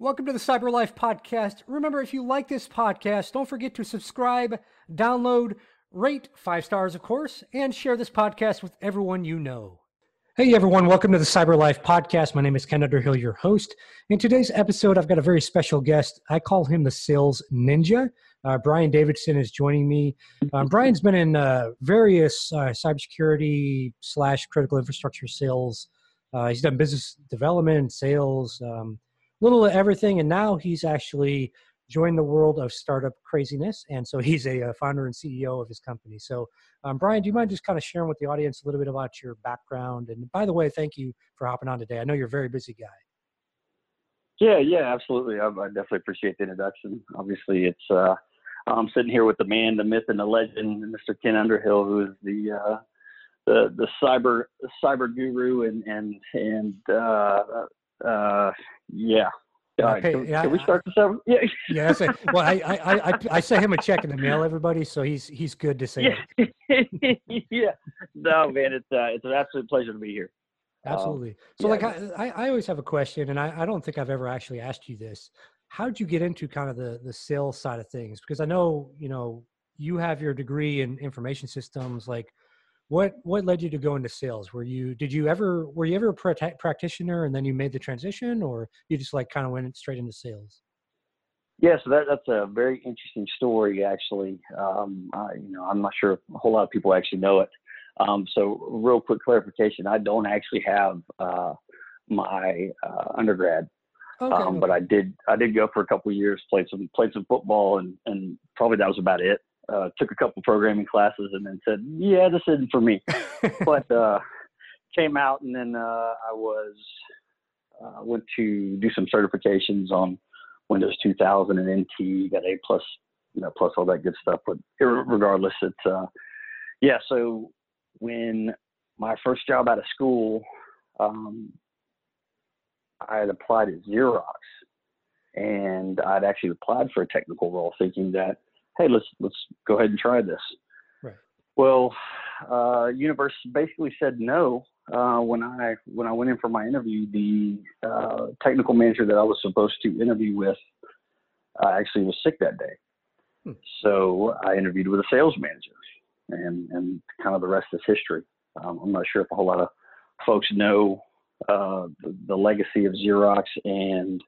Welcome to the Cyber Life Podcast. Remember, if you like this podcast, don't forget to subscribe, download, rate five stars, of course, and share this podcast with everyone you know. Hey, everyone. Welcome to the Cyber Life Podcast. My name is Ken Underhill, your host. In today's episode, I've got a very special guest. I call him the Sales Ninja. Uh, Brian Davidson is joining me. Um, Brian's been in uh, various uh, cybersecurity slash critical infrastructure sales. Uh, he's done business development, sales, um, little of everything. And now he's actually joined the world of startup craziness. And so he's a, a founder and CEO of his company. So, um, Brian, do you mind just kind of sharing with the audience a little bit about your background? And by the way, thank you for hopping on today. I know you're a very busy guy. Yeah, yeah, absolutely. I, I definitely appreciate the introduction. Obviously, it's uh, I'm sitting here with the man, the myth, and the legend, Mr. Ken Underhill, who is the uh, the the cyber cyber guru and and and uh, uh, yeah. Okay, can, yeah, can, we start the over? Yeah. yeah. Well, I, I, I, I sent him a check in the mail, everybody, so he's he's good to say. Yeah. yeah. No, man, it's uh, it's an absolute pleasure to be here. Absolutely. Um, so, yeah. like, I, I always have a question, and I, I don't think I've ever actually asked you this. How'd you get into kind of the the sales side of things? Because I know you know you have your degree in information systems, like what what led you to go into sales? Were you did you ever were you ever a practitioner and then you made the transition or you just like kind of went straight into sales? Yeah so that, that's a very interesting story actually. Um, I, you know i'm not sure a whole lot of people actually know it. Um, so real quick clarification i don't actually have uh, my uh, undergrad. Okay, um, okay. but i did i did go for a couple years played some played some football and and probably that was about it uh, took a couple programming classes and then said, yeah, this isn't for me. but uh, came out and then uh, I was uh, went to do some certifications on Windows 2000 and NT, got A plus, you know, plus all that good stuff. But regardless, it's uh, yeah. So when my first job out of school, um, I had applied at Xerox, and I'd actually applied for a technical role, thinking that hey, let's let's go ahead and try this. Right. Well, uh, universe basically said no uh, when I when I went in for my interview. The uh, technical manager that I was supposed to interview with uh, actually was sick that day, hmm. so I interviewed with a sales manager, and and kind of the rest is history. Um, I'm not sure if a whole lot of folks know uh, the, the, legacy of Xerox and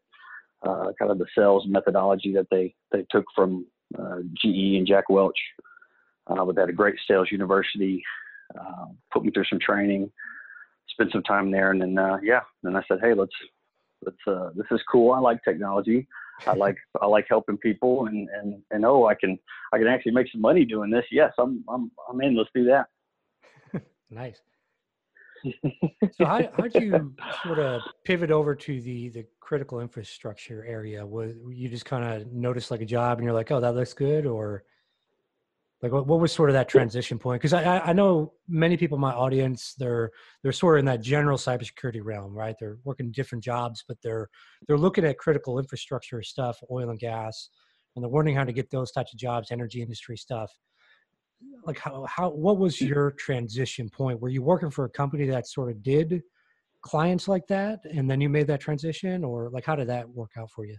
uh, kind of the sales methodology that they they took from GE and Jack Welch. Uh, they had a great sales university, uh, put me through some training, spent some time there, and then uh, yeah, then I said, hey, let's let's uh, this is cool. I like technology. I like I like helping people, and and and oh, I can I can actually make some money doing this. Yes, I'm I'm I'm in. Let's do that. nice. So how how'd you sort of pivot over to the the critical infrastructure area? Was you just kind of noticed like a job and you're like, oh, that looks good, or like what, what was sort of that transition point? Because I I know many people in my audience they're they're sort of in that general cybersecurity realm, right? They're working different jobs, but they're they're looking at critical infrastructure stuff, oil and gas, and they're wondering how to get those types of jobs, energy industry stuff like how how what was your transition point? Were you working for a company that sort of did clients like that, and then you made that transition, or like how did that work out for you?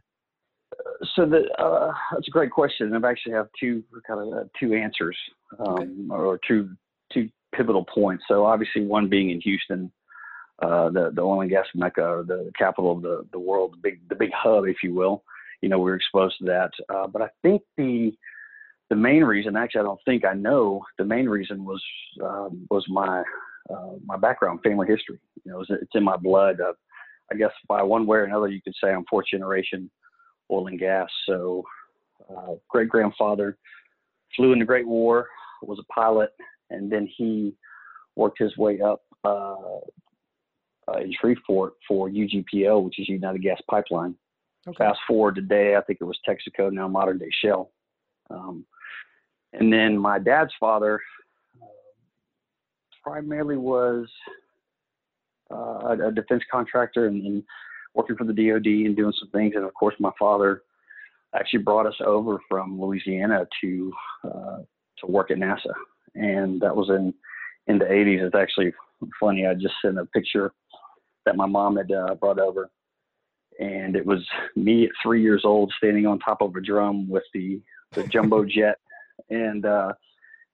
So the, uh, that's a great question. I've actually have two kind of uh, two answers, um, okay. or two two pivotal points. So obviously, one being in Houston, uh, the the oil and gas mecca, or the capital of the the world, the big the big hub, if you will. You know, we are exposed to that. Uh, but I think the the main reason, actually, I don't think I know. The main reason was um, was my uh, my background, family history. You know, it's, it's in my blood. Uh, I guess by one way or another, you could say I'm fourth generation oil and gas. So, uh, great grandfather flew in the Great War, was a pilot, and then he worked his way up uh, uh, in Shreveport for UGPL, which is United Gas Pipeline. Okay. Fast forward today, I think it was Texaco, now modern day Shell. Um, and then my dad's father uh, primarily was uh, a, defense contractor and, and, working for the DoD and doing some things. And of course, my father actually brought us over from Louisiana to uh, to work at NASA, and that was in in the 80s. It's actually funny. I just sent a picture that my mom had uh, brought over, and it was me at three years old standing on top of a drum with the the jumbo jet and uh,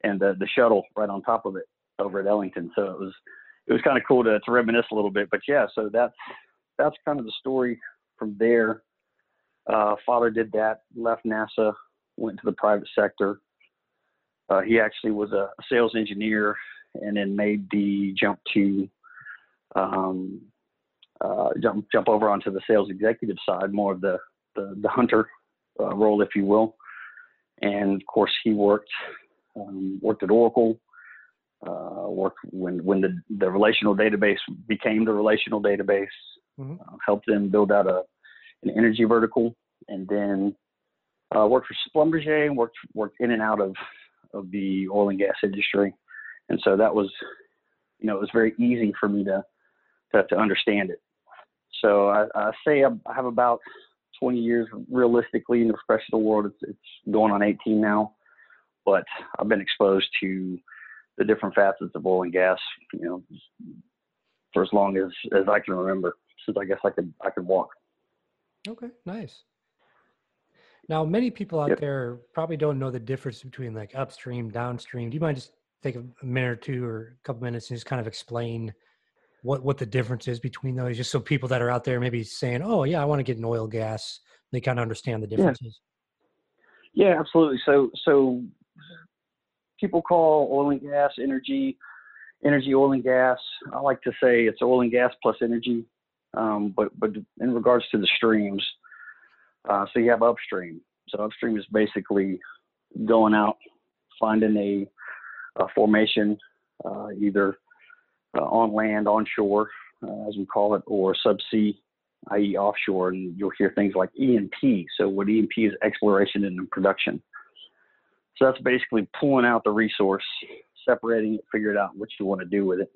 and the the shuttle right on top of it over at Ellington. So it was it was kind of cool to, to reminisce a little bit. But yeah, so that's that's kind of the story from there. Uh, father did that, left NASA, went to the private sector. Uh, he actually was a sales engineer and then made the jump to um, uh, jump jump over onto the sales executive side, more of the the, the hunter uh, role, if you will. And of course, he worked um, worked at Oracle. Uh, worked when when the the relational database became the relational database. Mm-hmm. Uh, helped them build out a an energy vertical, and then uh, worked for Schlumberger and worked worked in and out of of the oil and gas industry. And so that was, you know, it was very easy for me to to, to understand it. So I, I say I have about 20 years realistically in the professional world. It's, it's going on 18 now, but I've been exposed to the different facets of oil and gas, you know, for as long as, as I can remember, since I guess I could I could walk. Okay, nice. Now, many people out yep. there probably don't know the difference between like upstream, downstream. Do you mind just take a minute or two or a couple minutes and just kind of explain what what the difference is between those, just so people that are out there maybe saying, "Oh, yeah, I want to get an oil gas," they kind of understand the differences. Yeah. yeah, absolutely. So so people call oil and gas energy, energy oil and gas. I like to say it's oil and gas plus energy. Um, but but in regards to the streams, uh, so you have upstream. So upstream is basically going out, finding a, a formation, uh, either uh, on land, onshore, uh, as we call it, or subsea, i.e., offshore. And you'll hear things like E&P. So what E&P is exploration and production. So that's basically pulling out the resource, separating it, figuring out what you want to do with it.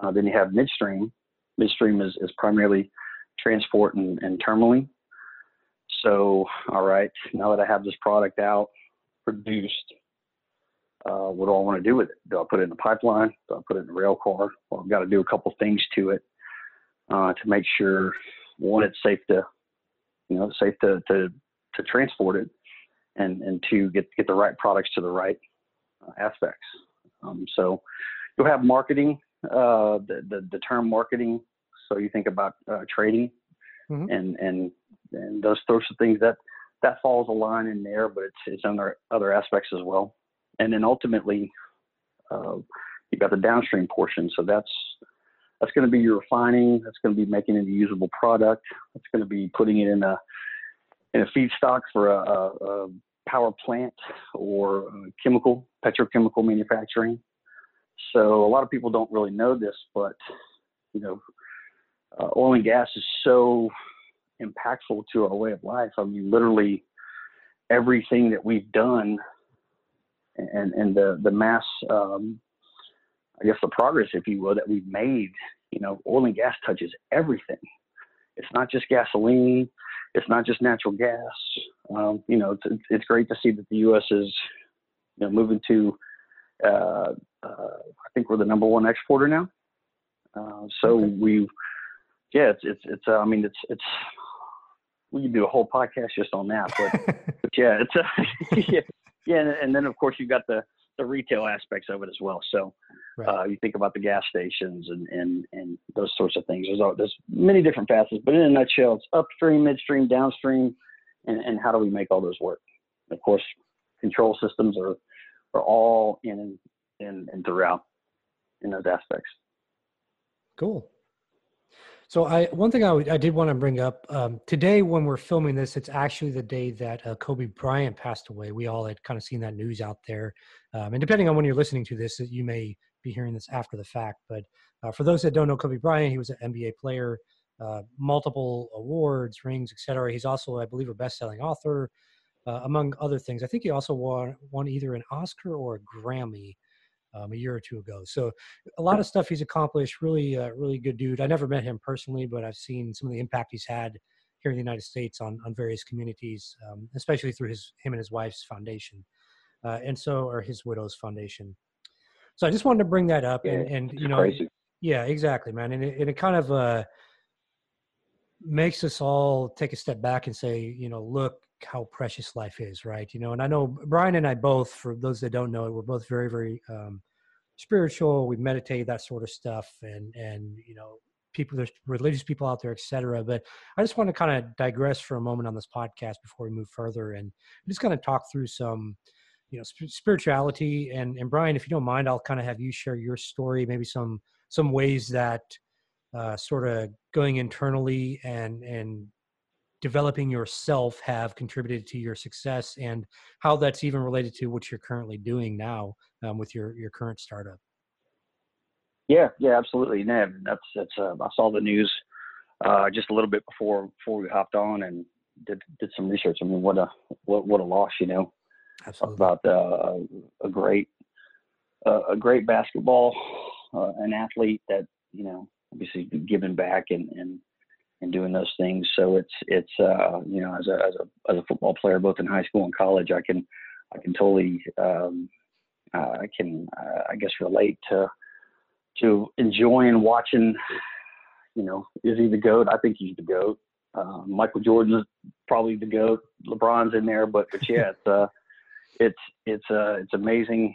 Uh, then you have midstream. Midstream is, is primarily transport and, and terminaling. So, all right, now that I have this product out, produced, uh, what do I want to do with it? Do I put it in the pipeline? Do I put it in the rail car? Well, I've got to do a couple things to it uh, to make sure one, it's safe to, you know, safe to to, to transport it, and and to get get the right products to the right uh, aspects. Um, so you'll have marketing, uh, the, the, the term marketing. So you think about uh, trading, mm-hmm. and and and those sorts of things that that falls a line in there, but it's it's other other aspects as well and then ultimately uh, you've got the downstream portion. So that's that's going to be your refining. That's going to be making it a usable product. That's going to be putting it in a in a feedstock for a, a, a power plant or chemical petrochemical manufacturing. So a lot of people don't really know this, but you know, uh, oil and gas is so impactful to our way of life. I mean, literally everything that we've done and and the the mass um, I guess the progress, if you will, that we've made. You know, oil and gas touches everything. It's not just gasoline. It's not just natural gas. Um, you know, it's, it's great to see that the U.S. is you know moving to. Uh, uh, I think we're the number one exporter now. Uh, so okay. we, yeah, it's it's it's. Uh, I mean, it's it's. We could do a whole podcast just on that, but, but yeah, it's uh, yeah, yeah, and then of course you've got the the retail aspects of it as well. So right. uh, you think about the gas stations and and and those sorts of things. There's there's many different facets, but in a nutshell, it's upstream, midstream, downstream, and and how do we make all those work? Of course, control systems are are all in and and throughout in those aspects. Cool. So I one thing I, w- I did want to bring up um, today when we're filming this, it's actually the day that uh, Kobe Bryant passed away. We all had kind of seen that news out there, um, and depending on when you're listening to this, you may be hearing this after the fact. But uh, for those that don't know Kobe Bryant, he was an NBA player, uh, multiple awards, rings, etc. He's also, I believe, a best-selling author, uh, among other things. I think he also won, won either an Oscar or a Grammy um, a year or two ago. So a lot of stuff he's accomplished. Really, uh, really good dude. I never met him personally, but I've seen some of the impact he's had here in the United States on on various communities, um, especially through his him and his wife's foundation, uh, and so or his widow's foundation. So I just wanted to bring that up, yeah, and, and you know, crazy. yeah, exactly, man, and it, and it kind of uh, makes us all take a step back and say, you know, look how precious life is, right? You know, and I know Brian and I both, for those that don't know it, we're both very, very um, spiritual. We meditate, that sort of stuff, and and you know, people, there's religious people out there, etc. But I just want to kind of digress for a moment on this podcast before we move further, and just kind of talk through some, you know, sp- spirituality. And and Brian, if you don't mind, I'll kind of have you share your story, maybe some some ways that uh, sort of going internally and and developing yourself have contributed to your success and how that's even related to what you're currently doing now um, with your your current startup? Yeah yeah absolutely. No, that's that's uh, i saw the news uh, just a little bit before before we hopped on and did did some research. I mean what a what what a loss you know? Absolutely. about uh, a great uh, a great basketball uh, an athlete that you know obviously giving back and and and doing those things. So it's it's uh, you know as a as a as a football player, both in high school and college, I can I can totally um, uh, I can uh, I guess relate to to enjoying watching. You know, is he the goat? I think he's the goat. Uh, Michael Jordan's probably the goat. LeBron's in there, but but yeah, it's uh, it's it's uh, it's amazing,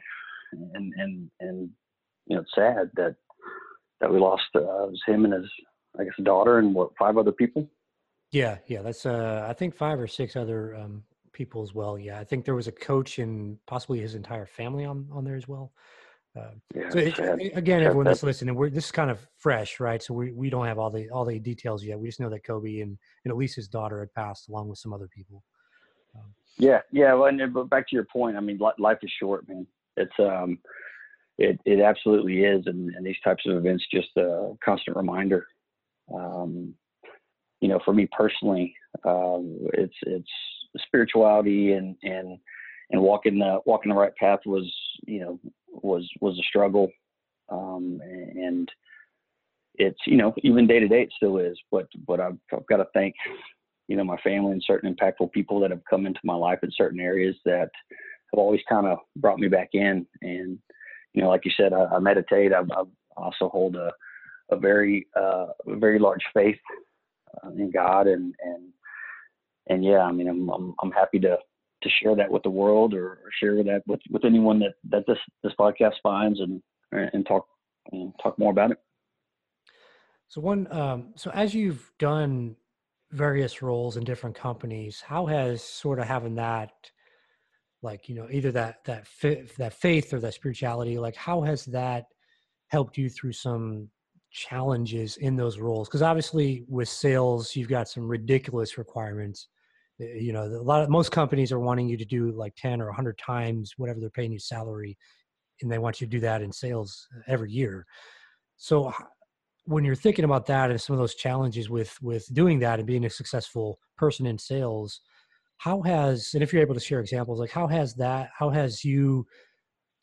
and and and you know, it's sad that that we lost uh, him and his I guess daughter and what five other people. Yeah, yeah, that's uh, I think five or six other um, people as well. Yeah, I think there was a coach and possibly his entire family on on there as well. Uh, yeah, so it, again, everyone that's listening, we're this is kind of fresh, right? So we, we don't have all the all the details yet. We just know that Kobe and, and at least his daughter had passed along with some other people. Um, yeah, yeah. Well, and, but back to your point, I mean, life is short, man. It's um, it it absolutely is, and, and these types of events just a constant reminder. Um, you know, for me personally, um, it's it's spirituality and and and walking the walking the right path was you know was was a struggle, um, and it's you know even day to day it still is. But but I've, I've got to thank you know my family and certain impactful people that have come into my life in certain areas that have always kind of brought me back in and you know, like you said, I, I meditate. I, I, also hold a, a very, uh, very large faith uh, in God, and and and yeah, I mean, I'm I'm, I'm happy to to share that with the world or, share that with, with anyone that, that this this podcast finds and and talk and talk more about it. So one, um, so as you've done various roles in different companies, how has sort of having that like you know either that that that faith or that spirituality like how has that helped you through some challenges in those roles because obviously with sales you've got some ridiculous requirements eh, you know a lot of most companies are wanting you to do like 10 or 100 times whatever they're paying you salary and they want you to do that in sales every year. So when you're thinking about that and some of those challenges with with doing that and being a successful person in sales how has and if you're able to share examples like how has that how has you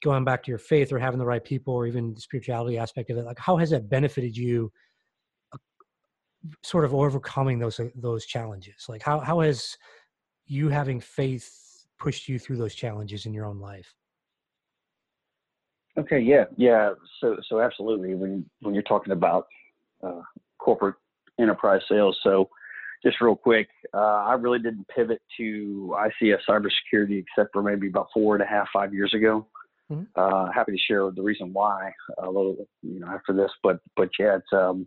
going back to your faith or having the right people or even the spirituality aspect of it like how has that benefited you uh, sort of overcoming those uh, those challenges like how how has you having faith pushed you through those challenges in your own life okay yeah yeah so so absolutely when when you're talking about uh, corporate enterprise sales so just real quick, uh, I really didn't pivot to ICS cybersecurity except for maybe about four and a half, five years ago. Mm-hmm. Uh, happy to share the reason why a little, you know, after this, but but yeah, it's um,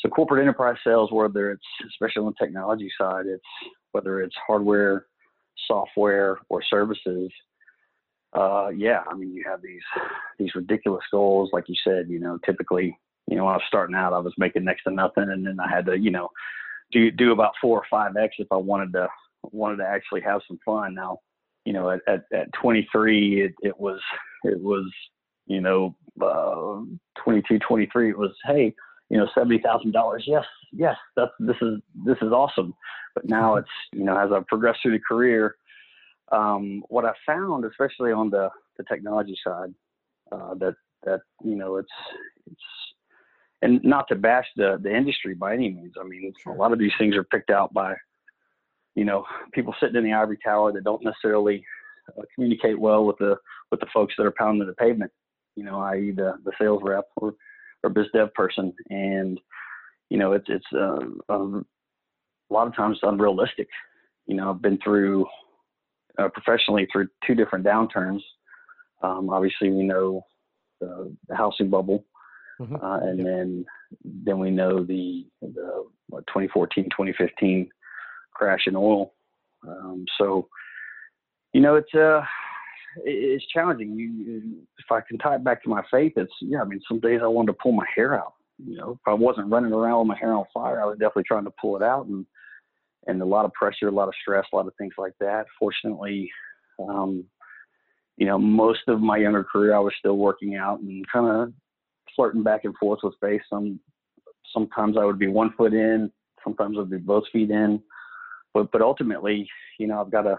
so corporate enterprise sales, whether it's especially on the technology side, it's whether it's hardware, software, or services. Uh, yeah, I mean, you have these these ridiculous goals, like you said. You know, typically, you know, when I was starting out, I was making next to nothing, and then I had to, you know, do do about four or five x if I wanted to wanted to actually have some fun. Now, you know, at at, at 23, it, it was it was you know uh, 22, 23. It was hey, you know, seventy thousand dollars. Yes, yes, that's this is this is awesome. But now mm-hmm. it's you know as I've progressed through the career, um, what I found, especially on the the technology side, uh, that that you know it's it's and not to bash the the industry by any means. I mean, sure. a lot of these things are picked out by, you know, people sitting in the ivory tower that don't necessarily uh, communicate well with the with the folks that are pounding the pavement. You know, i.e. the the sales rep or or biz dev person, and you know, it's it's uh, um, a lot of times unrealistic. You know, I've been through uh, professionally through two different downturns. Um, obviously, we know the, the housing bubble, mm-hmm. uh, and then then we know the the what, 2014 2015 crash in oil. Um, so, you know, it's uh, it's challenging. You, if I can tie it back to my faith, it's yeah. I mean, some days I wanted to pull my hair out. You know, if I wasn't running around with my hair on fire, I was definitely trying to pull it out, and and a lot of pressure, a lot of stress, a lot of things like that. Fortunately, um, you know, most of my younger career, I was still working out and kind of flirting back and forth with faith. Some sometimes I would be one foot in, sometimes I'd be both feet in, but but ultimately, you know, I've got to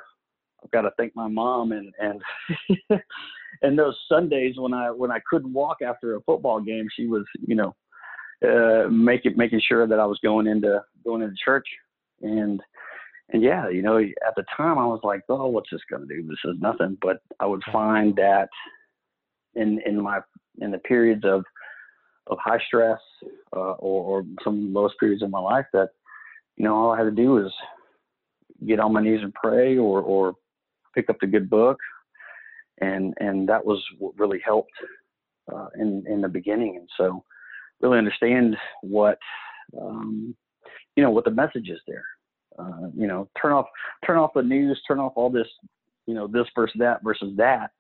I've got to thank my mom and and and those Sundays when I when I couldn't walk after a football game, she was you know uh, making making sure that I was going into going into church and and yeah, you know, at the time I was like, oh, what's this gonna do? This is nothing. But I would find that in in my in the periods of of high stress uh, or, or some lowest periods of my life that you know all I had to do was get on my knees and pray or or pick up the good book and and that was what really helped uh, in in the beginning. And so really understand what um, you know what the message is there. Uh, you know turn off turn off the news turn off all this you know this versus that versus that.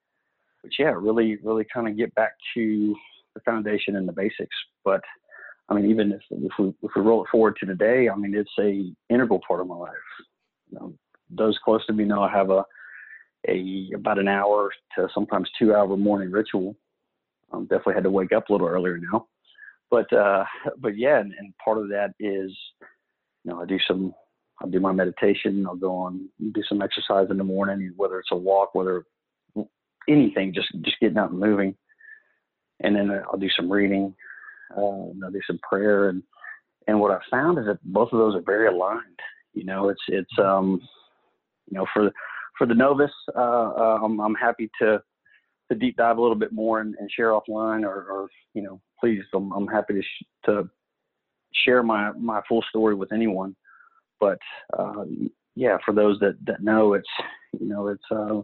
But yeah really really kind of get back to the foundation and the basics. But I mean, even if, if we if we roll it forward to today, I mean, it's a integral part of my life. You know, those close to me know I have a a about an hour to sometimes two hour morning ritual. Um, definitely had to wake up a little earlier now, but uh, but yeah, and, and part of that is, you know, I do some I'll do my meditation. I'll go on do some exercise in the morning, whether it's a walk, whether anything, just just getting out and moving, and then I'll do some reading. Uh, I'll do some prayer, and and what I found is that both of those are very aligned. You know, it's it's um, you know for for the novice, uh, uh, I'm, I'm happy to to deep dive a little bit more and, and share offline, or, or, you know, please, I'm, I'm happy to sh- to share my my full story with anyone. But uh, yeah, for those that that know, it's you know, it's uh,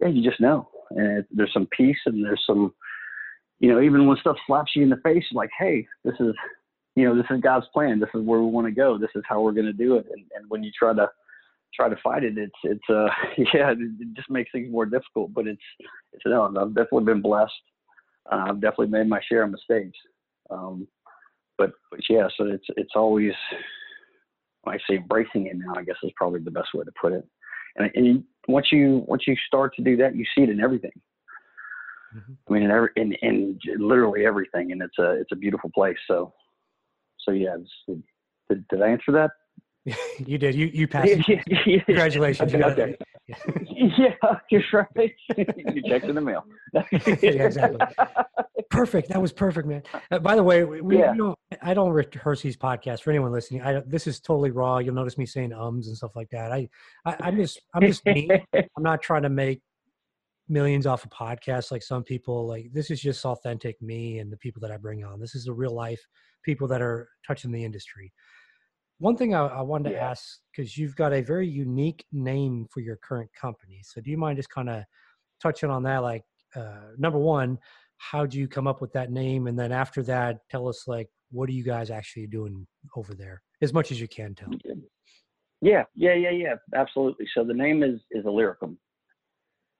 yeah, you just know, and it, there's some peace and there's some, you know, even when stuff slaps you in the face, like, hey, this is, you know, this is God's plan. This is where we want to go. This is how we're going to do it. And, and when you try to try to fight it, it's it's uh yeah, it, just makes things more difficult. But it's it's no, I've definitely been blessed. Uh, I've definitely made my share of mistakes. Um, but but yeah, so it's it's always I say embracing it now, I guess is probably the best way to put it. And, and once you once you start to do that, you see it in everything. Mm-hmm. I mean, in every in, in literally everything, and it's a it's a beautiful place. So so yeah, did, did I answer that? you did. You you passed. Congratulations. Okay. okay. yeah, you're right. you checked in the mail. yeah, exactly. Perfect. That was perfect, man. Uh, by the way, we, yeah. you know, I don't rehearse these podcasts for anyone listening. I this is totally raw. You'll notice me saying ums and stuff like that. I, I am just I'm just me. I'm not trying to make millions off a podcast like some people. Like this is just authentic me and the people that I bring on. This is the real life people that are touching the industry. One thing I, I wanted to ask because you've got a very unique name for your current company. So do you mind just kind of touching on that? Like, uh, number one, how do you come up with that name? And then after that, tell us like what are you guys actually doing over there, as much as you can tell. Yeah, yeah, yeah, yeah, absolutely. So the name is is Illyricum,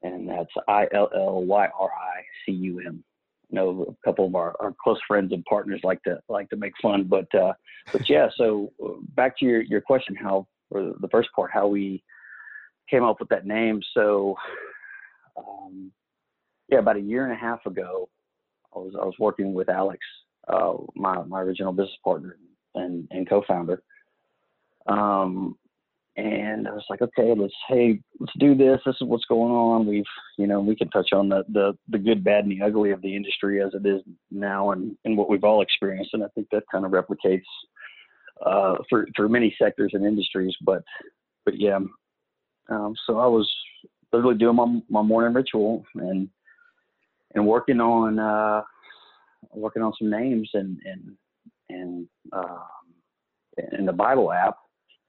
and that's I L L Y R I C U M know a couple of our, our close friends and partners like to like to make fun but uh but yeah so back to your your question how or the first part how we came up with that name. So um yeah about a year and a half ago i was i was working with alex uh my my original business partner and and co-founder. Um and I was like, okay, let's hey, let's do this. This is what's going on. We've, you know, we can touch on the the the good, bad, and the ugly of the industry as it is now, and and what we've all experienced. And I think that kind of replicates uh, for for many sectors and industries. But but yeah, um, so I was literally doing my my morning ritual and and working on uh, working on some names and and and um, in the Bible app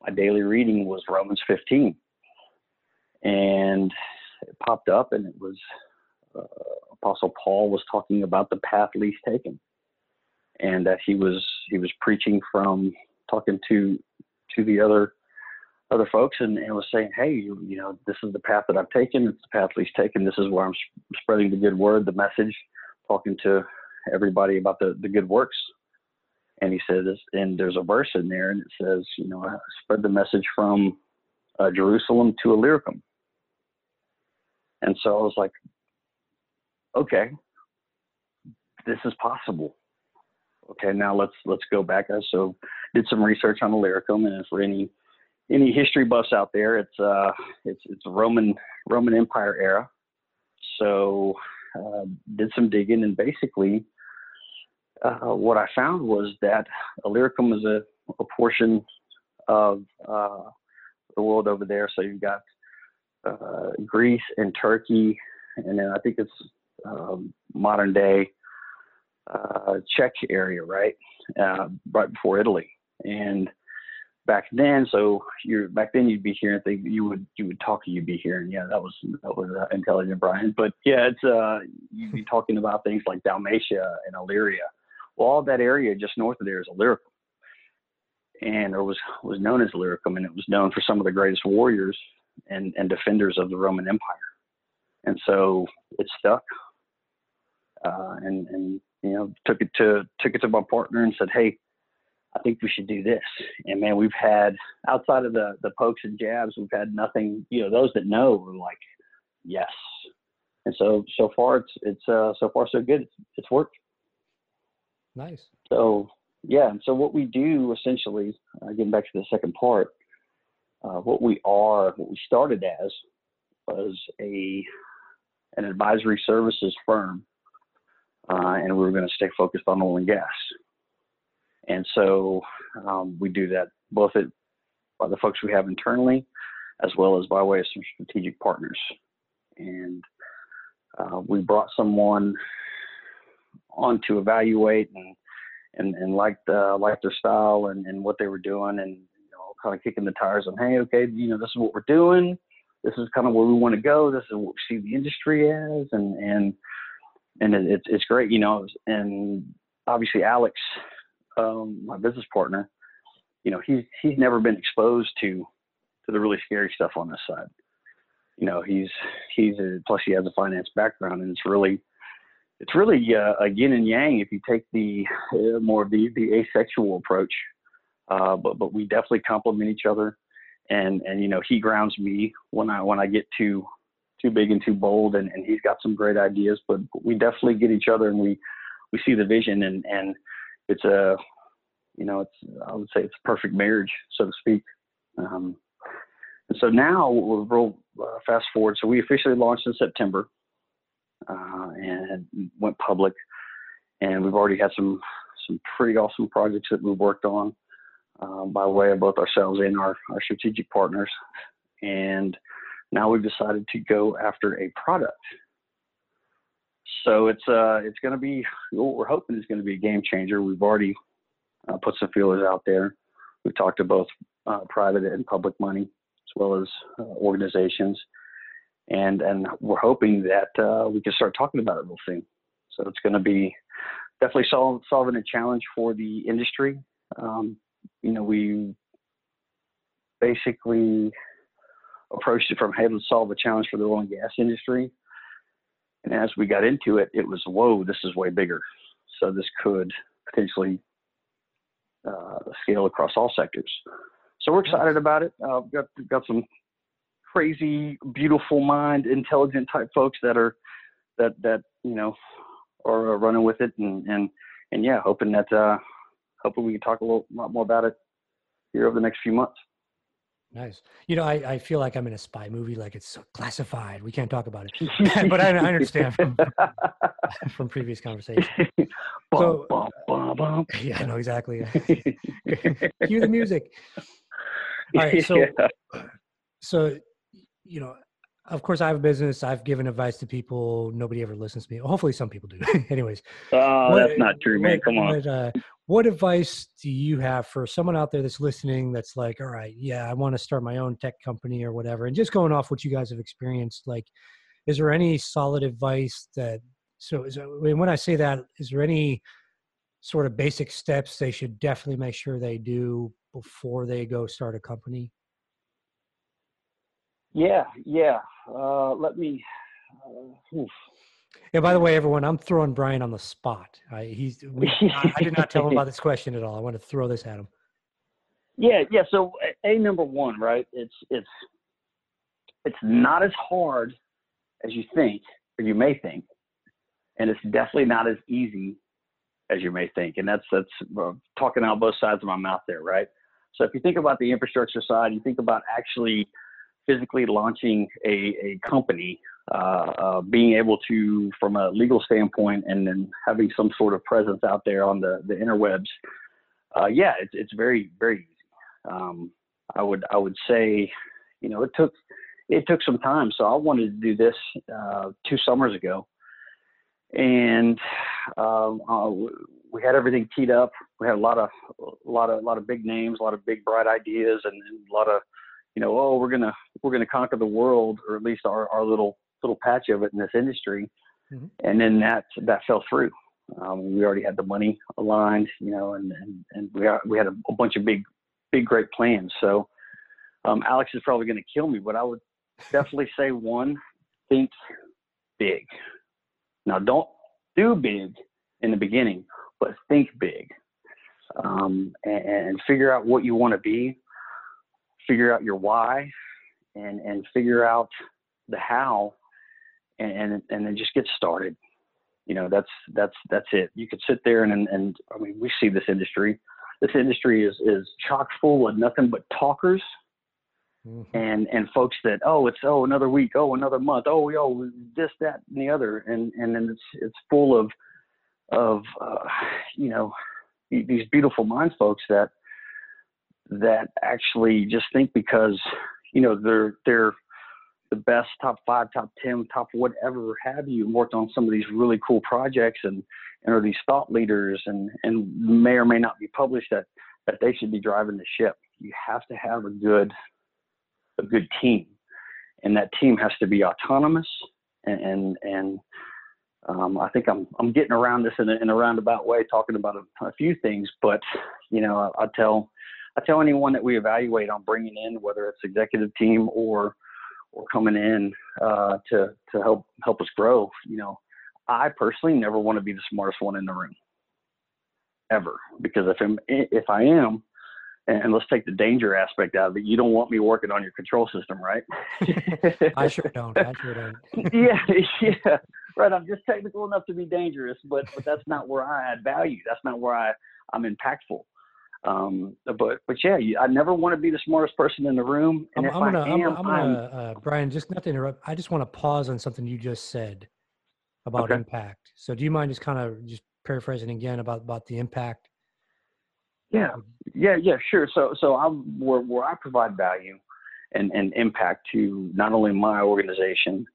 my daily reading was Romans 15, and it popped up, and it was uh, Apostle Paul was talking about the path least taken, and that he was he was preaching from talking to to the other other folks and, and was saying, hey, you, you know, this is the path that I've taken. It's the path least taken. This is where I'm spreading the good word, the message, talking to everybody about the, the good works. And he says, and there's a verse in there, and it says, you know, spread the message from uh, Jerusalem to Illyricum. And so I was like, okay, this is possible. Okay, now let's let's go back. I so did some research on Illyricum, and for any any history buffs out there, it's uh it's it's Roman Roman Empire era. So uh, did some digging, and basically uh, what I found was that Illyricum is a, a portion of uh, the world over there. So you've got uh, Greece and Turkey, and then I think it's um, modern day uh, Czech area, right, uh, right before Italy, and back then. So you're back then you'd be hearing things you would you would talk you'd be hearing. Yeah, that was that was uh, intelligent, Brian. But yeah, it's uh you'd be talking about things like Dalmatia and Illyria. Well, all that area just north of there is Illyricum, and it was was known as Illyricum, and it was known for some of the greatest warriors and and defenders of the Roman Empire. And so it stuck. Uh, and and you know took it to took it to my partner and said, hey I think we should do this. And man, we've had outside of the the pokes and jabs, we've had nothing. You know, those that know were like, yes. And so so far it's it's uh, so far so good. It's, it's worked. Nice. So yeah, and so what we do essentially, uh, getting back to the second part, uh, what we are, what we started as, was a an advisory services firm, uh, and we were going to stay focused on oil and gas. And so um, we do that both at, by the folks we have internally as well as by way of some strategic partners. And uh, we brought someone on to evaluate and and, and liked uh, liked their style and, and what they were doing and you know kind of kicking the tires on hey okay you know this is what we're doing. This is kind of where we want to go. This is what we see the industry as. And and and it, it's it's great you know and obviously Alex um, my business partner, you know, he's he's never been exposed to to the really scary stuff on this side. You know, he's he's a, plus he has a finance background, and it's really it's really uh, a yin and yang if you take the uh, more of the the asexual approach. Uh, but but we definitely complement each other, and and you know he grounds me when I when I get too too big and too bold, and, and he's got some great ideas. But we definitely get each other, and we we see the vision, and and it's a you know it's I would say it's a perfect marriage so to speak. Um, and so now we'll roll uh, fast forward. So we officially launched in September and went public, and we've already had some some pretty awesome projects that we've worked on uh, by way of both ourselves and our, our strategic partners. And now we've decided to go after a product so it's uh, it's going to be what we're hoping is going to be a game changer. We've already uh, put some feelers out there. We've talked to both uh, private and public money as well as uh, organizations, and and we're hoping that uh, we can start talking about it real soon. So it's going to be definitely solve, solving a challenge for the industry. Um, you know, we basically approached it from hey, let's solve a challenge for the oil and gas industry and as we got into it, it was, whoa, this is way bigger. So this could potentially uh, scale across all sectors. So we're excited about it. Uh, got got some crazy, beautiful mind, intelligent type folks that are that that you know are running with it, and and and yeah, hoping that uh, hoping we can talk a little lot more about it here over the next few months. Nice. You know, I, I feel like I'm in a spy movie, like it's so classified. We can't talk about it. but I, I understand from, from previous conversations. So, yeah, I know exactly. Cue the music. All right. So, yeah. so, you know, of course, I have a business. I've given advice to people. Nobody ever listens to me. Hopefully, some people do. Anyways. Oh, what, that's not true, man. Come on. What, uh, what advice do you have for someone out there that's listening that's like all right yeah i want to start my own tech company or whatever and just going off what you guys have experienced like is there any solid advice that so is, when i say that is there any sort of basic steps they should definitely make sure they do before they go start a company yeah yeah uh, let me uh, and by the way, everyone, I'm throwing Brian on the spot. I, he's, we, I, I, did not tell him about this question at all. I want to throw this at him. Yeah, yeah. So a number one, right? It's it's it's not as hard as you think or you may think, and it's definitely not as easy as you may think. And that's that's uh, talking out both sides of my mouth there, right? So if you think about the infrastructure side, you think about actually physically launching a, a company uh, uh, being able to, from a legal standpoint, and then having some sort of presence out there on the, the interwebs, uh, yeah, it's, it's very, very easy. Um, I would, I would say, you know, it took, it took some time. So I wanted to do this uh, two summers ago, and um, uh, we had everything teed up. We had a lot of, a lot of, a lot of big names, a lot of big bright ideas, and, and a lot of, you know, oh, we're gonna, we're gonna conquer the world, or at least our, our little little patch of it in this industry, mm-hmm. and then that that fell through. Um, we already had the money aligned, you know, and and, and we are, we had a, a, bunch of big big great plans. So um, Alex is probably going to kill me, but I would definitely say one, think big. Now don't do big in the beginning, but think big. Um, and, and, figure out what you want to be, figure out your why, and and figure out the how and and, and then just get started. You know, that's that's that's it. You could sit there and, and and I mean, we see this industry. This industry is is chock full of nothing but talkers. Mm-hmm. And and folks that oh it's oh another week oh another month oh we oh this that and the other and and then it's it's full of of uh, you know these beautiful mind folks that that actually just think because you know they're they're the best top five, top 10, top whatever have you, worked on some of these really cool projects and, and are these thought leaders and, and may or may not be published that, that they should be driving the ship. You have to have a good, a good team. And that team has to be autonomous and, and, and um, I think I'm, I'm getting around this in a, in a roundabout way, talking about a, a few things, but you know, I, I tell, I tell anyone that we evaluate on bringing in, whether it's executive team or or coming in uh, to to help help us grow. You know, I personally never want to be the smartest one in the room, ever, because if I'm if I am, and let's take the danger aspect out of it. You don't want me working on your control system, right? I sure don't. I sure don't. yeah, yeah, right. I'm just technical enough to be dangerous, but but that's not where I add value. That's not where I I'm impactful. Um, but but yeah, I never want to be the smartest person in the room. And I'm, if I'm gonna, I am, I'm, I'm gonna, uh, Brian, just not to interrupt. I just want to pause on something you just said about okay. impact. So do you mind just kind of just paraphrasing again about about the impact? Yeah, yeah, yeah, sure. So so I'm where where I provide value and and impact to not only my organization,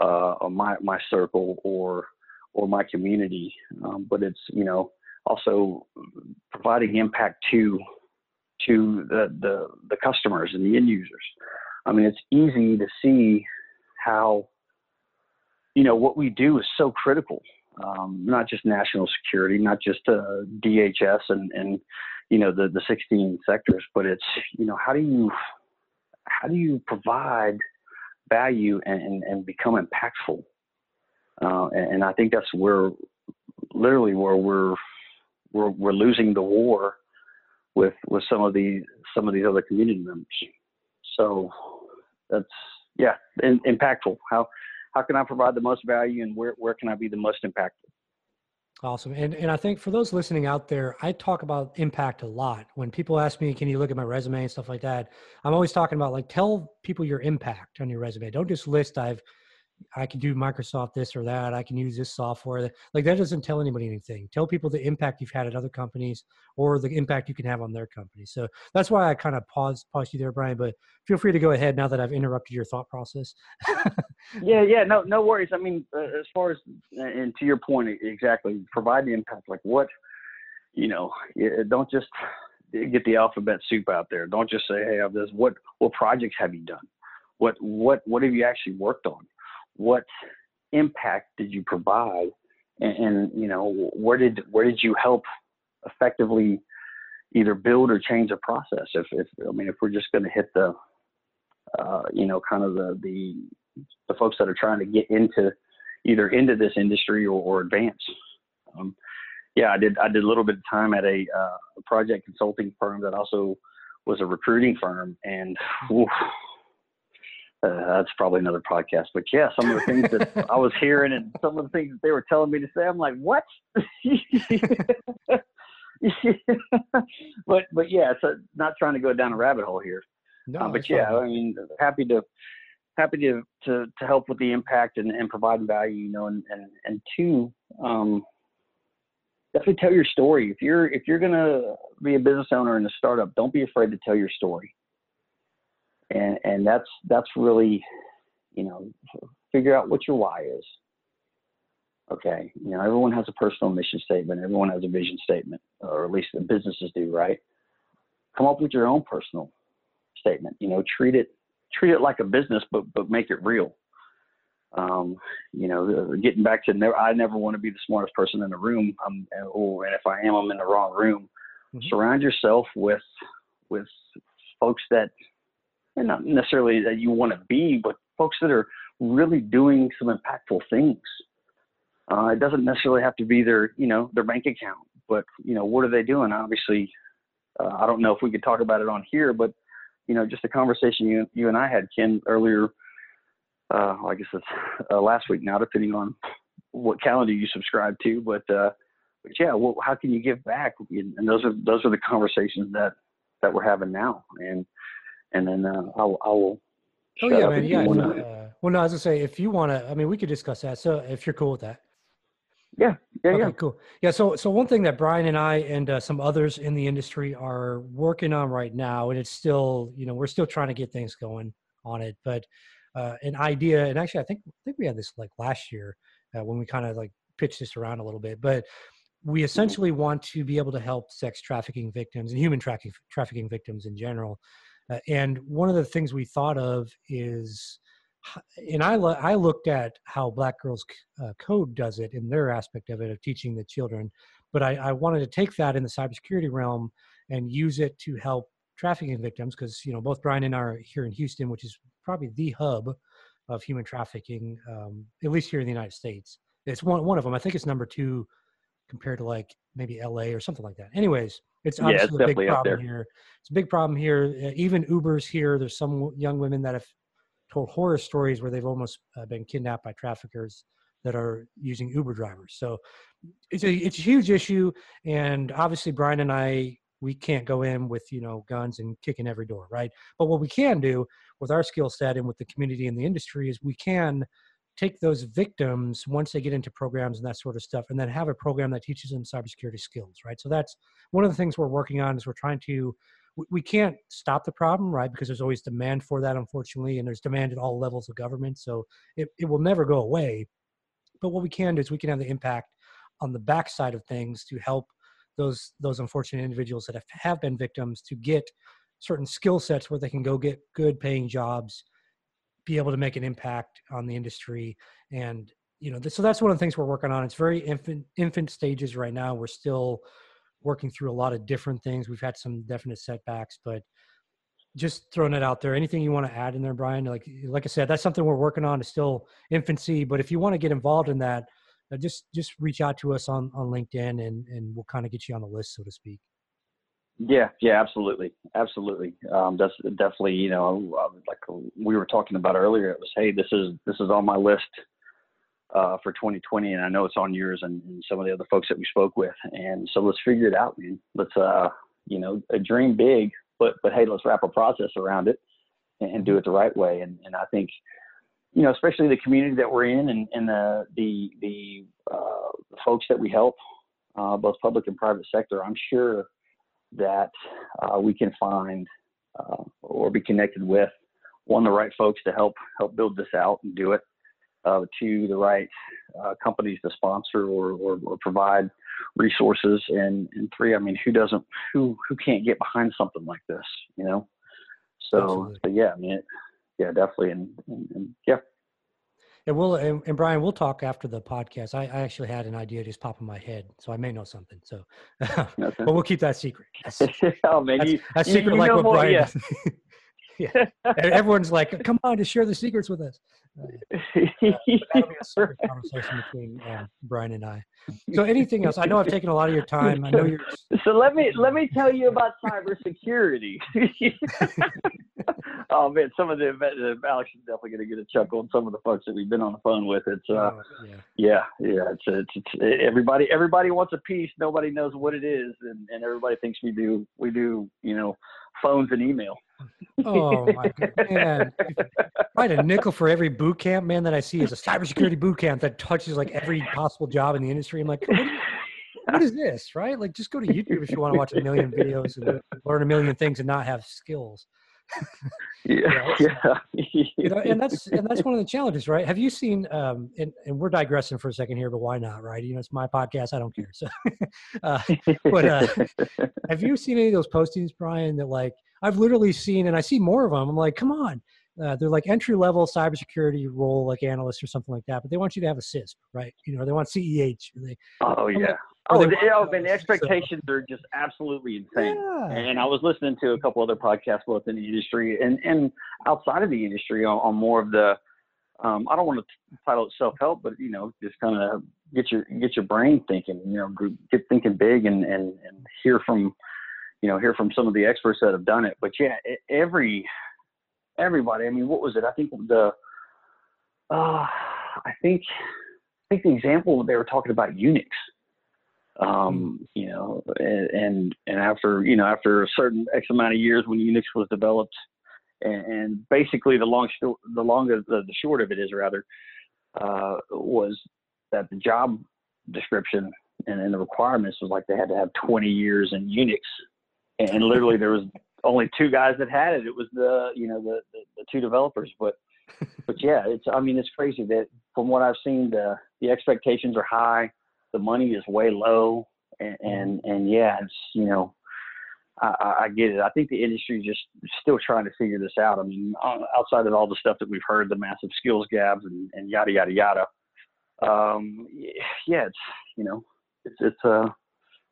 uh, or my my circle or or my community, um, but it's you know also providing impact to to the, the, the customers and the end users. I mean, it's easy to see how you know what we do is so critical. Um, not just national security, not just uh, DHS and and you know the the 16 sectors, but it's you know how do you how do you provide value and and, and become impactful? Uh, and, and I think that's where literally where we're we're we're losing the war with with some of the some of these other community members. So that's yeah, in, impactful. How how can I provide the most value and where where can I be the most impactful? Awesome. And and I think for those listening out there, I talk about impact a lot. When people ask me, can you look at my resume and stuff like that? I'm always talking about like tell people your impact on your resume. Don't just list I've I can do Microsoft this or that. I can use this software. Like that doesn't tell anybody anything. Tell people the impact you've had at other companies or the impact you can have on their company. So that's why I kind of paused paused you there, Brian. But feel free to go ahead now that I've interrupted your thought process. yeah, yeah, no, no worries. I mean, uh, as far as and to your point, exactly, provide the impact. Like what, you know, don't just get the alphabet soup out there. Don't just say, "Hey, I've this." What what projects have you done? What what what have you actually worked on? What impact did you provide? And, and you know, where did where did you help effectively either build or change a process? If if I mean, if we're just going to hit the uh, you know, kind of the, the the folks that are trying to get into either into this industry or, or advance. Um, yeah, I did. I did a little bit of time at a, uh, project consulting firm that also was a recruiting firm, and uh, that's probably another podcast. But yeah, some of the things that I was hearing and some of the things that they were telling me to say, I'm like, what? but but yeah, so not trying to go down a rabbit hole here. No, uh, but yeah, I mean, happy to happy to to to help with the impact and, and provide value, you know, and and and two, um, definitely tell your story. If you're if you're gonna be a business owner in a startup, don't be afraid to tell your story. And and that's that's really, you know, figure out what your why is. Okay, you know, everyone has a personal mission statement. Everyone has a vision statement, or at least the businesses do, right? Come up with your own personal statement. You know, treat it treat it like a business, but but make it real. Um, you know, getting back to never, I never want to be the smartest person in the room. I'm, or and if I am, I'm in the wrong room. Mm-hmm. Surround yourself with with folks that, and not necessarily that you want to be, but folks that are really doing some impactful things. Uh, it doesn't necessarily have to be their, you know, their bank account, but you know, what are they doing? Obviously, uh, I don't know if we could talk about it on here, but you know, just a conversation you you and I had, Ken, earlier. Uh, I guess it's uh, last week now, depending on what calendar you subscribe to. But uh, but yeah, well, how can you give back? And those are those are the conversations that that we're having now. And and then uh, I'll I will. Oh yeah, man. Yeah. Uh, well, no, as I was gonna say if you want to, I mean, we could discuss that. So if you're cool with that. Yeah. Yeah. Okay, yeah. Cool. Yeah. So, so one thing that Brian and I and uh, some others in the industry are working on right now, and it's still, you know, we're still trying to get things going on it, but uh, an idea, and actually, I think I think we had this like last year uh, when we kind of like pitched this around a little bit, but we mm-hmm. essentially want to be able to help sex trafficking victims and human trafficking trafficking victims in general. Uh, and one of the things we thought of is and I, I looked at how Black Girls uh, Code does it in their aspect of it of teaching the children, but I, I wanted to take that in the cybersecurity realm and use it to help trafficking victims because you know both Brian and I are here in Houston, which is probably the hub of human trafficking, um, at least here in the United States. It's one one of them. I think it's number two compared to like maybe LA or something like that. Anyways, it's obviously yeah, it's a big problem here. It's a big problem here. Even Ubers here. There's some young women that have told horror stories where they've almost uh, been kidnapped by traffickers that are using Uber drivers. So it's a it's a huge issue, and obviously Brian and I we can't go in with you know guns and kicking every door, right? But what we can do with our skill set and with the community and the industry is we can take those victims once they get into programs and that sort of stuff and then have a program that teaches them cybersecurity skills right so that's one of the things we're working on is we're trying to we can't stop the problem, right? Because there's always demand for that, unfortunately, and there's demand at all levels of government. So it, it will never go away. But what we can do is we can have the impact on the backside of things to help those those unfortunate individuals that have, have been victims to get certain skill sets where they can go get good paying jobs, be able to make an impact on the industry, and you know, so that's one of the things we're working on. It's very infant infant stages right now. We're still working through a lot of different things. We've had some definite setbacks, but just throwing it out there. Anything you want to add in there, Brian? Like like I said, that's something we're working on. It's still infancy, but if you want to get involved in that, uh, just just reach out to us on on LinkedIn, and and we'll kind of get you on the list, so to speak. Yeah, yeah, absolutely, absolutely. Um, that's definitely, you know, uh, like we were talking about earlier. It was, hey, this is this is on my list uh, for 2020, and I know it's on yours and, and, some of the other folks that we spoke with. And so let's figure it out, man. Let's, uh, you know, dream big, but but hey, let's wrap a process around it and, and do it the right way. And and I think, you know, especially the community that we're in and, and the the the, uh, the folks that we help, uh, both public and private sector, I'm sure that uh, we can find uh, or be connected with one the right folks to help help build this out and do it uh, to the right uh, companies to sponsor or, or, or, provide resources, and and three, I mean, who doesn't who who can't get behind something like this, you know? So, so yeah, I mean, it, yeah, definitely, and, and, and yeah. And we'll and, and, Brian, we'll talk after the podcast. I, I, actually had an idea just pop in my head, so I may know something. So, but we'll keep that secret. That's, oh man, that's, you, that's secret you like what more, Brian. Yeah. yeah. Everyone's like, come on to share the secrets with us. Uh, that'll be a separate conversation between uh, Brian and I. So, anything else? I know I've taken a lot of your time. I know you're. So let me let me tell you about cybersecurity. oh man, some of the Alex is definitely going to get a chuckle. And some of the folks that we've been on the phone with, it's uh, oh, yeah, yeah, yeah. It's, it's it's everybody everybody wants a piece. Nobody knows what it is, and, and everybody thinks we do we do you know phones and email. Oh my god, man! A nickel for every boot camp man that I see is a cybersecurity boot camp that touches like every possible job in the industry. I'm like, what, what is this, right? Like, just go to YouTube if you want to watch a million videos and learn a million things and not have skills. yeah, yeah. you know, and that's and that's one of the challenges, right? Have you seen? Um, and, and we're digressing for a second here, but why not, right? You know, it's my podcast. I don't care. So, uh, but uh, have you seen any of those postings, Brian? That like I've literally seen, and I see more of them. I'm like, come on. Uh, they're like entry level cybersecurity role, like analysts or something like that, but they want you to have a CISSP, right? You know, they want CEH. They, oh yeah. Like, oh, they, oh, man, the expectations so. are just absolutely insane. Yeah. And I was listening to a couple other podcasts, both in the industry and and outside of the industry, on, on more of the. Um, I don't want to title it self help, but you know, just kind of get your get your brain thinking. You know, get thinking big and and and hear from you know, hear from some of the experts that have done it. But yeah, every everybody. I mean, what was it? I think the uh, I think I think the example they were talking about Unix. Um, hmm. you know, and and after you know after a certain X amount of years when Unix was developed, and, and basically the long the long the, the short of it is rather uh, was that the job description and, and the requirements was like they had to have 20 years in Unix and literally there was only two guys that had it. It was the you know the the, the two developers, but but yeah, it's I mean it's crazy that from what I've seen the the expectations are high, the money is way low, and and, and yeah, it's you know. I, I get it. I think the industry is just still trying to figure this out. I mean, outside of all the stuff that we've heard, the massive skills gaps and, and yada yada yada. Um, yeah, it's you know, it's it's uh,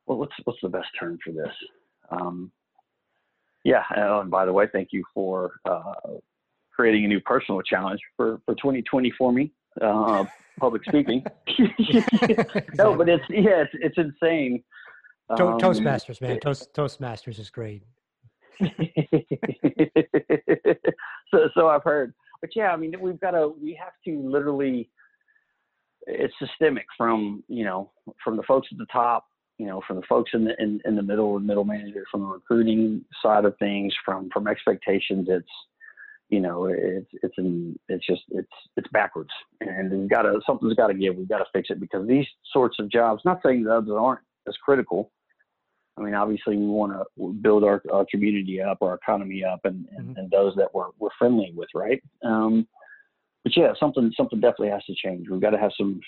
well, what's what's the best term for this? Um, yeah, oh, and by the way, thank you for uh, creating a new personal challenge for, for 2020 for me, uh, public speaking. no, but it's yeah, it's, it's insane. Um, Toastmasters, man, Toast, Toastmasters is great. so, so I've heard, but yeah, I mean, we've got to, we have to literally, it's systemic from you know from the folks at the top you know, from the folks in the in, in the middle and middle manager, from the recruiting side of things, from from expectations, it's you know, it's it's in, it's just it's it's backwards, and we've got to something's got to give. We've got to fix it because these sorts of jobs. Not saying that others aren't as critical. I mean, obviously, we want to build our, our community up, our economy up, and, and, mm-hmm. and those that we're we're friendly with, right? Um, but yeah, something something definitely has to change. We've got to have some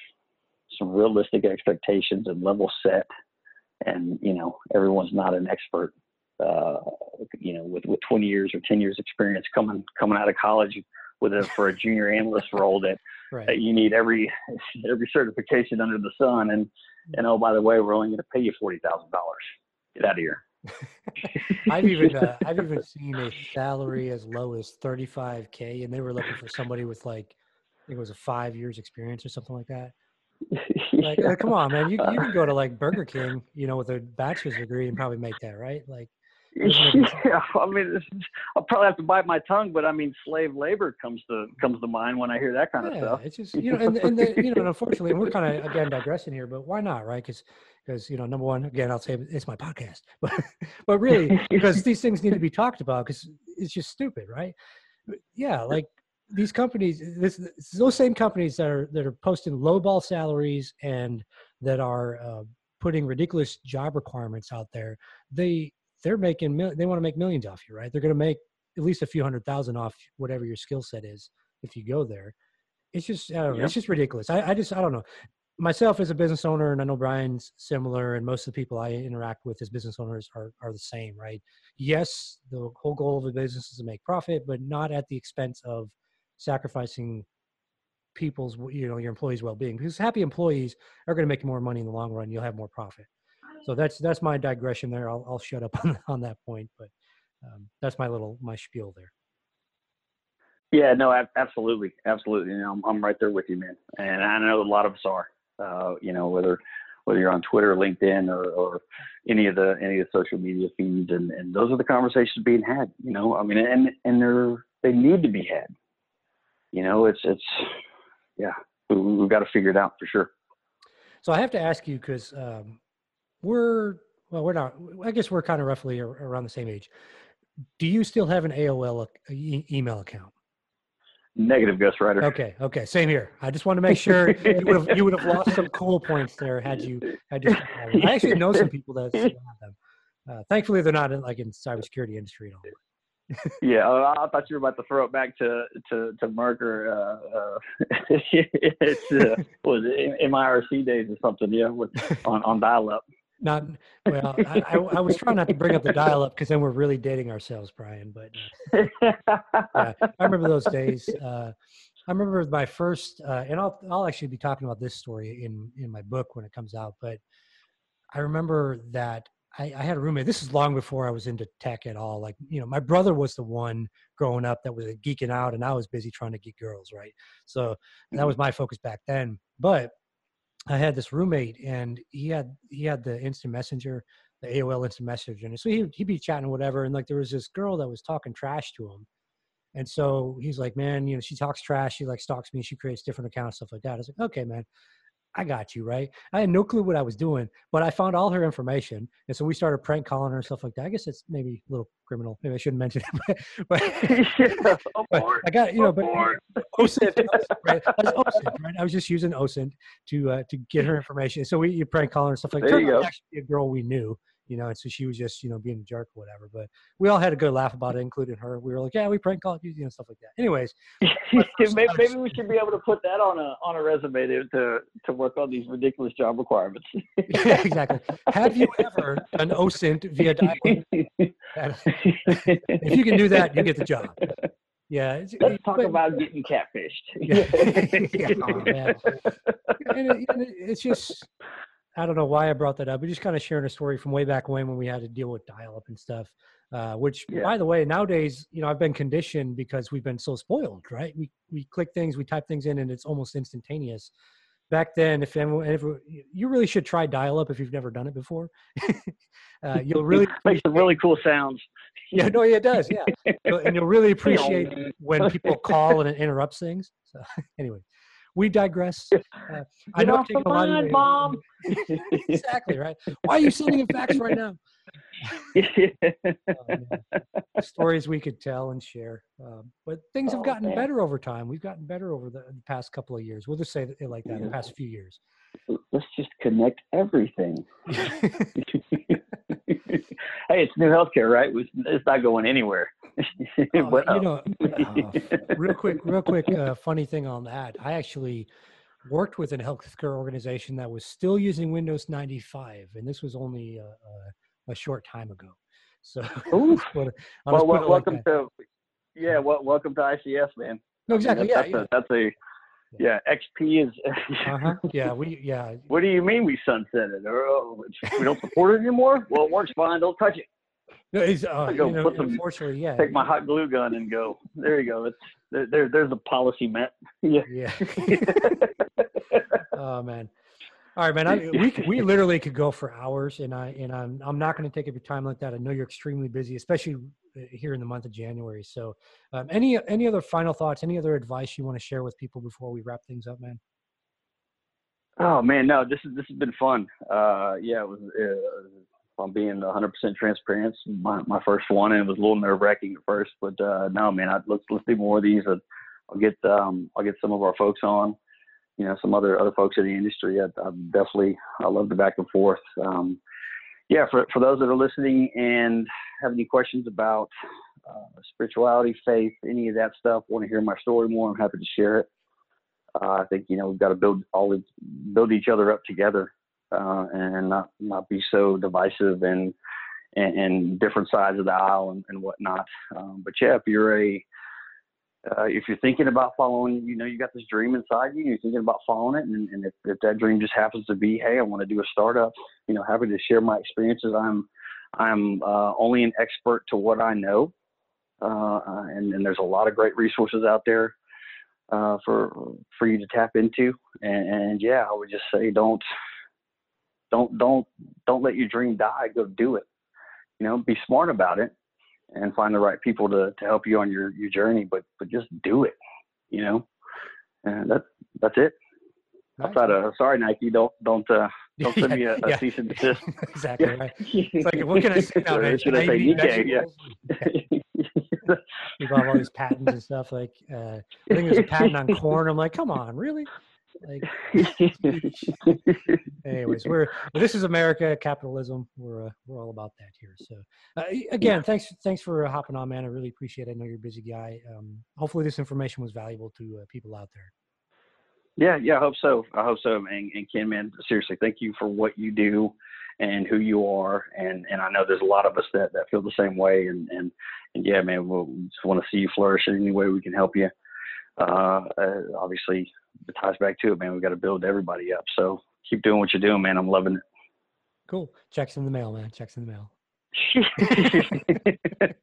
some realistic expectations and level set and you know everyone's not an expert uh, you know with, with 20 years or 10 years experience coming coming out of college with a for a junior analyst role that, right. that you need every every certification under the sun. And and oh by the way we're only going to pay you forty thousand dollars. Get out of here. I've even uh, I've even seen a salary as low as 35k and they were looking for somebody with like I think it was a five years experience or something like that like, yeah. like, come on, man. You you can go to like Burger King, you know, with a bachelor's degree and probably make that, right? Like, yeah, I mean, I'll probably have to bite my tongue, but I mean, slave labor comes to comes to mind when I hear that kind of stuff. It's just you know, and, and the, you know, and unfortunately, and we're kind of again digressing here, but why not, right? Because because you know, number one, again, I'll say it's my podcast, but but really, because these things need to be talked about because it's just stupid, right? But yeah, like these companies, this, those same companies that are that are posting lowball salaries and that are uh, putting ridiculous job requirements out there, they they're making they want to make millions off you, right? They're going to make at least a few hundred thousand off whatever your skill set is if you go there. It's just I don't know, it's just ridiculous. I, I just I don't know. myself as a business owner, and I know Brian's similar, and most of the people I interact with as business owners are, are the same, right? Yes, the whole goal of a business is to make profit, but not at the expense of sacrificing people's, you know, your employees' well-being. Because happy employees are going to make more money in the long run. You'll have more profit. So that's that's my digression there. I'll I'll shut up on on that point, but um, that's my little my spiel there. Yeah, no, absolutely, absolutely. You know, I'm, I'm right there with you, man. And I know a lot of us are. Uh, you know, whether whether you're on Twitter, LinkedIn, or, or any of the any of the social media feeds, and, and those are the conversations being had. You know, I mean, and and they're they need to be had. You know, it's it's yeah, we, we've got to figure it out for sure. So I have to ask you because um, we're well, we're not. I guess we're kind of roughly around the same age. Do you still have an AOL e- email account? Negative, Ghost Rider. Okay, okay, same here. I just want to make sure you would have you would have lost some cool points there had you had you. I actually know some people that have them. Uh, thankfully, they're not in, like in cybersecurity industry at all. Yeah, uh, I thought you were about to throw it back to to to mIRC. Uh, uh, it's uh, was it MIRC days or something? Yeah, with, on on dial up not well. I, I, I, was trying not to bring up the dial up because then we're really dating ourselves, Brian. But uh, yeah, I remember those days. Uh, I remember my first, uh, and I'll I'll actually be talking about this story in in my book when it comes out. But I remember that I, I, had a roommate. This is long before I was into tech at all. Like, you know, my brother was the one growing up that was geeking out, and I was busy trying to get girls, right? So that mm-hmm. was my focus back then. But I had this roommate and he had he had the instant messenger, the AOL instant messenger. And so he he'd be chatting whatever. And like there was this girl that was talking trash to him. And so he's like, man, you know, she talks trash. She like stalks me. She creates different accounts, stuff like that. I was like, okay, man. I got you, right? I had no clue what I was doing, but I found all her information. And so we started prank calling her and stuff like that. I guess it's maybe a little criminal. Maybe I shouldn't mention it, but, but, yeah, but I got, you know, but OSINT, right? I was OSINT, right? I was just using OSINT to, uh, to get her information. So we you prank calling her and stuff like that. There you go. Actually, a girl we knew you know, and so she was just, you know, being a jerk or whatever. But we all had a good laugh about it, including her. We were like, yeah, we prank called you, you know, stuff like that. Anyways, maybe, maybe, we should be able to put that on a on a resume to to, to work on these ridiculous job requirements. yeah, exactly. Have you ever done OSINT via dial? if you can do that, you get the job. Yeah. Let's talk but, about getting catfished. yeah. yeah oh. And it, and it's just I don't know why I brought that up, but just kind of sharing a story from way back when when we had to deal with dial up and stuff. Uh, which, yeah. by the way, nowadays, you know, I've been conditioned because we've been so spoiled, right? We we click things, we type things in, and it's almost instantaneous. Back then, if anyone, if you really should try dial up if you've never done it before, uh, you'll really makes some really cool sounds. Yeah, no, yeah, it does. Yeah, and you'll really appreciate when people call and it interrupts things. So, anyway, we digress. Uh, I know I'm taking a lot of mom. exactly right. Why are you sending in facts right now? oh, stories we could tell and share, um, but things have oh, gotten oh, better over time. We've gotten better over the, the, past couple of years. We'll just say it like that. Yeah. The past few years. Let's just connect everything. hey, it's new healthcare, right? It's not going anywhere. oh, you know, uh, real quick, real quick, uh, funny thing on that. I actually worked with a healthcare organization that was still using Windows 95, and this was only a, a, short time ago. So, well, well welcome to yeah, well, welcome to ICS, man. No, exactly. I mean, yeah, that's, yeah. A, that's a yeah, XP is. uh-huh. Yeah, we yeah. What do you mean we sunsetted? Or oh, we don't support it anymore? Well, it works fine. Don't touch it. No, it's, uh, go you know, put some, unfortunately, yeah. Take my hot glue gun and go. There you go. It's there. there there's a policy met. Yeah. Yeah. oh man. All right, man. I, we we literally could go for hours, and I and I'm I'm not going to take up your time like that. I know you're extremely busy, especially uh, here in the month of January. So, um, any any other final thoughts? Any other advice you want to share with people before we wrap things up, man? Oh man, no. This is this has been fun. Uh, yeah, it was. Uh, I'm being 100% transparent. My my first one, and it was a little nerve wracking at first, but uh, no, man. I, let's let's do more of these. I'll get um, I'll get some of our folks on you know some other other folks in the industry. I, I definitely I love the back and forth. Um, yeah, for for those that are listening and have any questions about uh, spirituality, faith, any of that stuff, want to hear my story more, I'm happy to share it. uh, I think you know we've got to build all build each other up together uh, and not not be so divisive and and, and different sides of the aisle and, and whatnot. Um, but yeah, if you're a uh, if you're thinking about following, you know, you got this dream inside you, you're thinking about following it, and, and if, if that dream just happens to be, hey, I want to do a startup, you know, happy to share my experiences. I'm I'm uh, only an expert to what I know, uh, and, and there's a lot of great resources out there uh, for for you to tap into. And, and yeah, I would just say don't don't don't don't let your dream die. Go do it. You know, be smart about it and find the right people to, to help you on your, your journey, but but just do it. You know, and that that's it. Nice. Outside of sorry Nike, don't don't uh, don't send me a, a yeah. cease and desist. exactly right. It's like what can I say now? Man? Should I say Nikkei? Yeah. People have all these patents and stuff. Like uh, I think there's a patent on corn. I'm like, come on, really? Like, anyways, we're this is America, capitalism. We're uh, we're all about that here. So, uh, again, yeah. thanks thanks for hopping on, man. I really appreciate it. I know you're a busy guy. Um, hopefully, this information was valuable to uh, people out there. Yeah, yeah, I hope so. I hope so. And, and Ken, man, seriously, thank you for what you do and who you are. And and I know there's a lot of us that, that feel the same way. And and and yeah, man, we'll just want to see you flourish in any way we can help you. Uh, uh, obviously, it ties back to it, man. We've got to build everybody up. So keep doing what you're doing, man. I'm loving it. Cool. Checks in the mail, man. Checks in the mail.